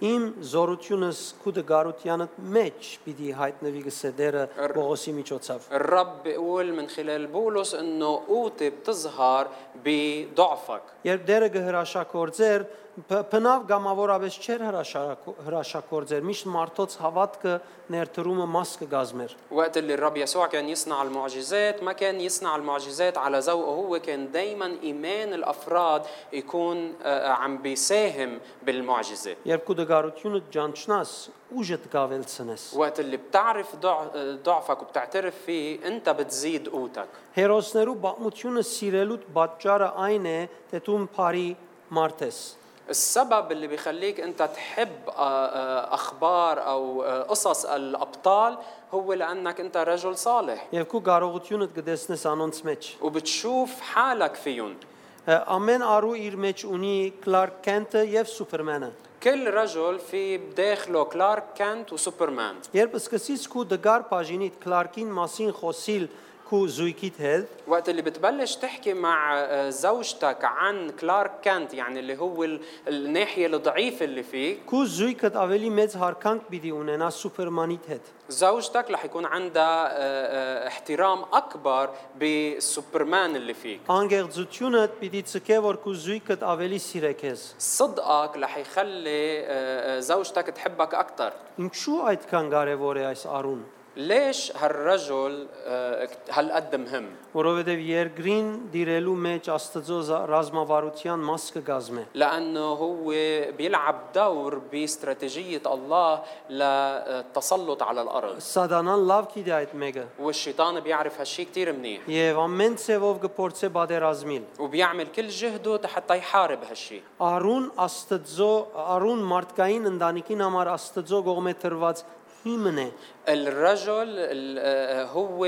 Իմ զորությունս քո դգարությանդ մեջ պիտի հայտնվի գսեդերը Պողոսի միջոցով։ الرب بيقول من خلال بولس انه قوتي بتظهر بضعفك Երբ դերը կհրաշակորձեր, բ- բնավ գամավորապես չէր հրաշարակ- հրաշակորձեր, միշտ մարդոց հավատքը ներդրումը մաս կգազմեր։ وقت اللي الرب يسوع كان يصنع المعجزات ما كان يصنع المعجزات على ذوقه هو كان دايما ايمان الافراد يكون آه، عم بيساهم بالمعجزه Երբ քո դգարությունը ջանչնաս, ուժը դգավելցնես։ وقت اللي بتعرف ضع- ضعفك وبتعترف فيه انت بتزيد قوتك Հերոսներու բացմությունը սիրելուտ պատճառը այն է, թե դու բարի մարդ ես։ السبب اللي بيخليك انت تحب آه، آه، اخبار او آه، قصص الابطال هو لانك انت رجل صالح Եվ քո կարողությունդ կդեսնես անոնց մեջ։ وبتشوف حالك فيهم Ամեն արու իր մեջ ունի Clark Kent-ը եւ Superman-ը։ كل رجل في بداخله كلارك كانت وسوبرمان Երբ սկսես քո դգար բաժինիդ Clark-ին մասին խոսիլ քո զույգիդ հետ, وقت اللي بتبلش تحكي مع آه، زوجتك عن كلارك كانت يعني اللي هو ال- الناحية الضعيفة اللي فيك քո զույգդ ավելի մեծ հարկանք պիտի ունենա Superman-իդ հետ։ زوجتك رح يكون عندها آه، آه، احترام أكبر بالسوبرمان اللي فيك Անգեղծությունը պիտի ցկե որ քո զույգդ ավելի սիրե քեզ։ صدقك رح يخلي آه، آه، زوجتك تحبك أكثر Ինչու այդքան կարևոր է այս արուն։ ليش هالرجل آه، هالقد مهم؟ وروبيدف يرغرين ديرلو ميج استاذو رازما فاروتيان ماسك غازمه لأنه هو بيلعب دور باستراتيجية الله للتسلط على الأرض. سادانا لاف كي دايت ميجا والشيطان بيعرف هالشيء كثير منيح. يي ومن سيفوف غبورتس بادرازميل وبيعمل كل جهده حتى يحارب هالشيء آرون استاذو آرون مارتكاين اندانيكين أمر استاذو غومه ترواز հիմն է։ الرجل ال- آه، هو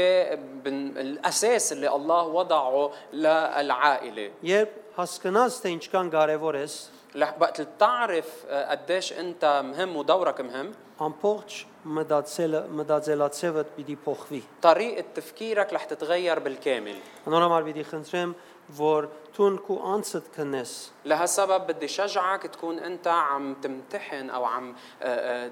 بن- الأساس اللي الله وضعه للعائلة Երբ հասկանաս թե ինչքան կարևոր ես, رح وقت اللي بتعرف آه، قديش انت مهم ودورك مهم ամբողջ մտածելը մտածելացևդ պիտի փոխվի։ طريقة تفكيرك رح تتغير بالكامل Անորոմար պիտի խնդրեմ, որ تونكو انصت كنس لهالسبب بدي شجعك تكون انت عم تمتحن أو عم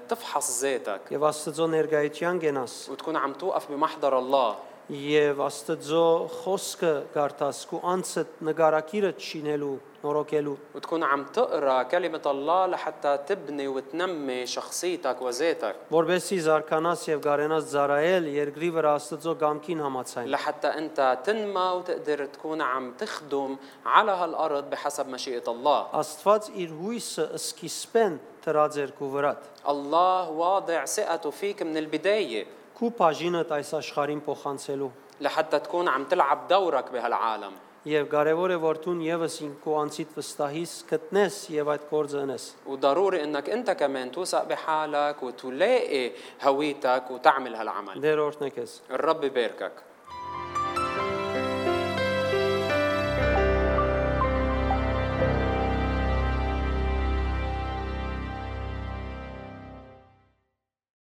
تفحص ذاتك يبقى استزون يرجعيت يانجناس وتكون عم توقف بمحضر الله եւ Աստծո խոսքը գարտաս քու անցդ նկարակիրը չինելու նորոգելու وتكون عم تقرا كلمة الله لحتى تبني وتنمي شخصيتك وذاتك որբեսի զարկանաս եւ գարենաս ծարայել երկրի վրա Աստծո գամքին համացայն لحتى انت تنمى وتقدر تكون عم تخدم على هالارض بحسب مشيئة الله Աստված իր հույսը սկիզբեն դրած էր քու վրատ الله واضع ثقته فيك من البداية քու բաժինդ այս աշխարհին փոխանցելու لحتى تكون عم تلعب دورك بهالعالم Եվ կարևոր է որ դու եւս ինքո անցիդ վստահիս գտնես եւ այդ գործը անես։ وضروري انك انت كمان توثق بحالك وتلاقي هويتك وتعمل هالعمل Դեր օրհնեք ես։ الرب يباركك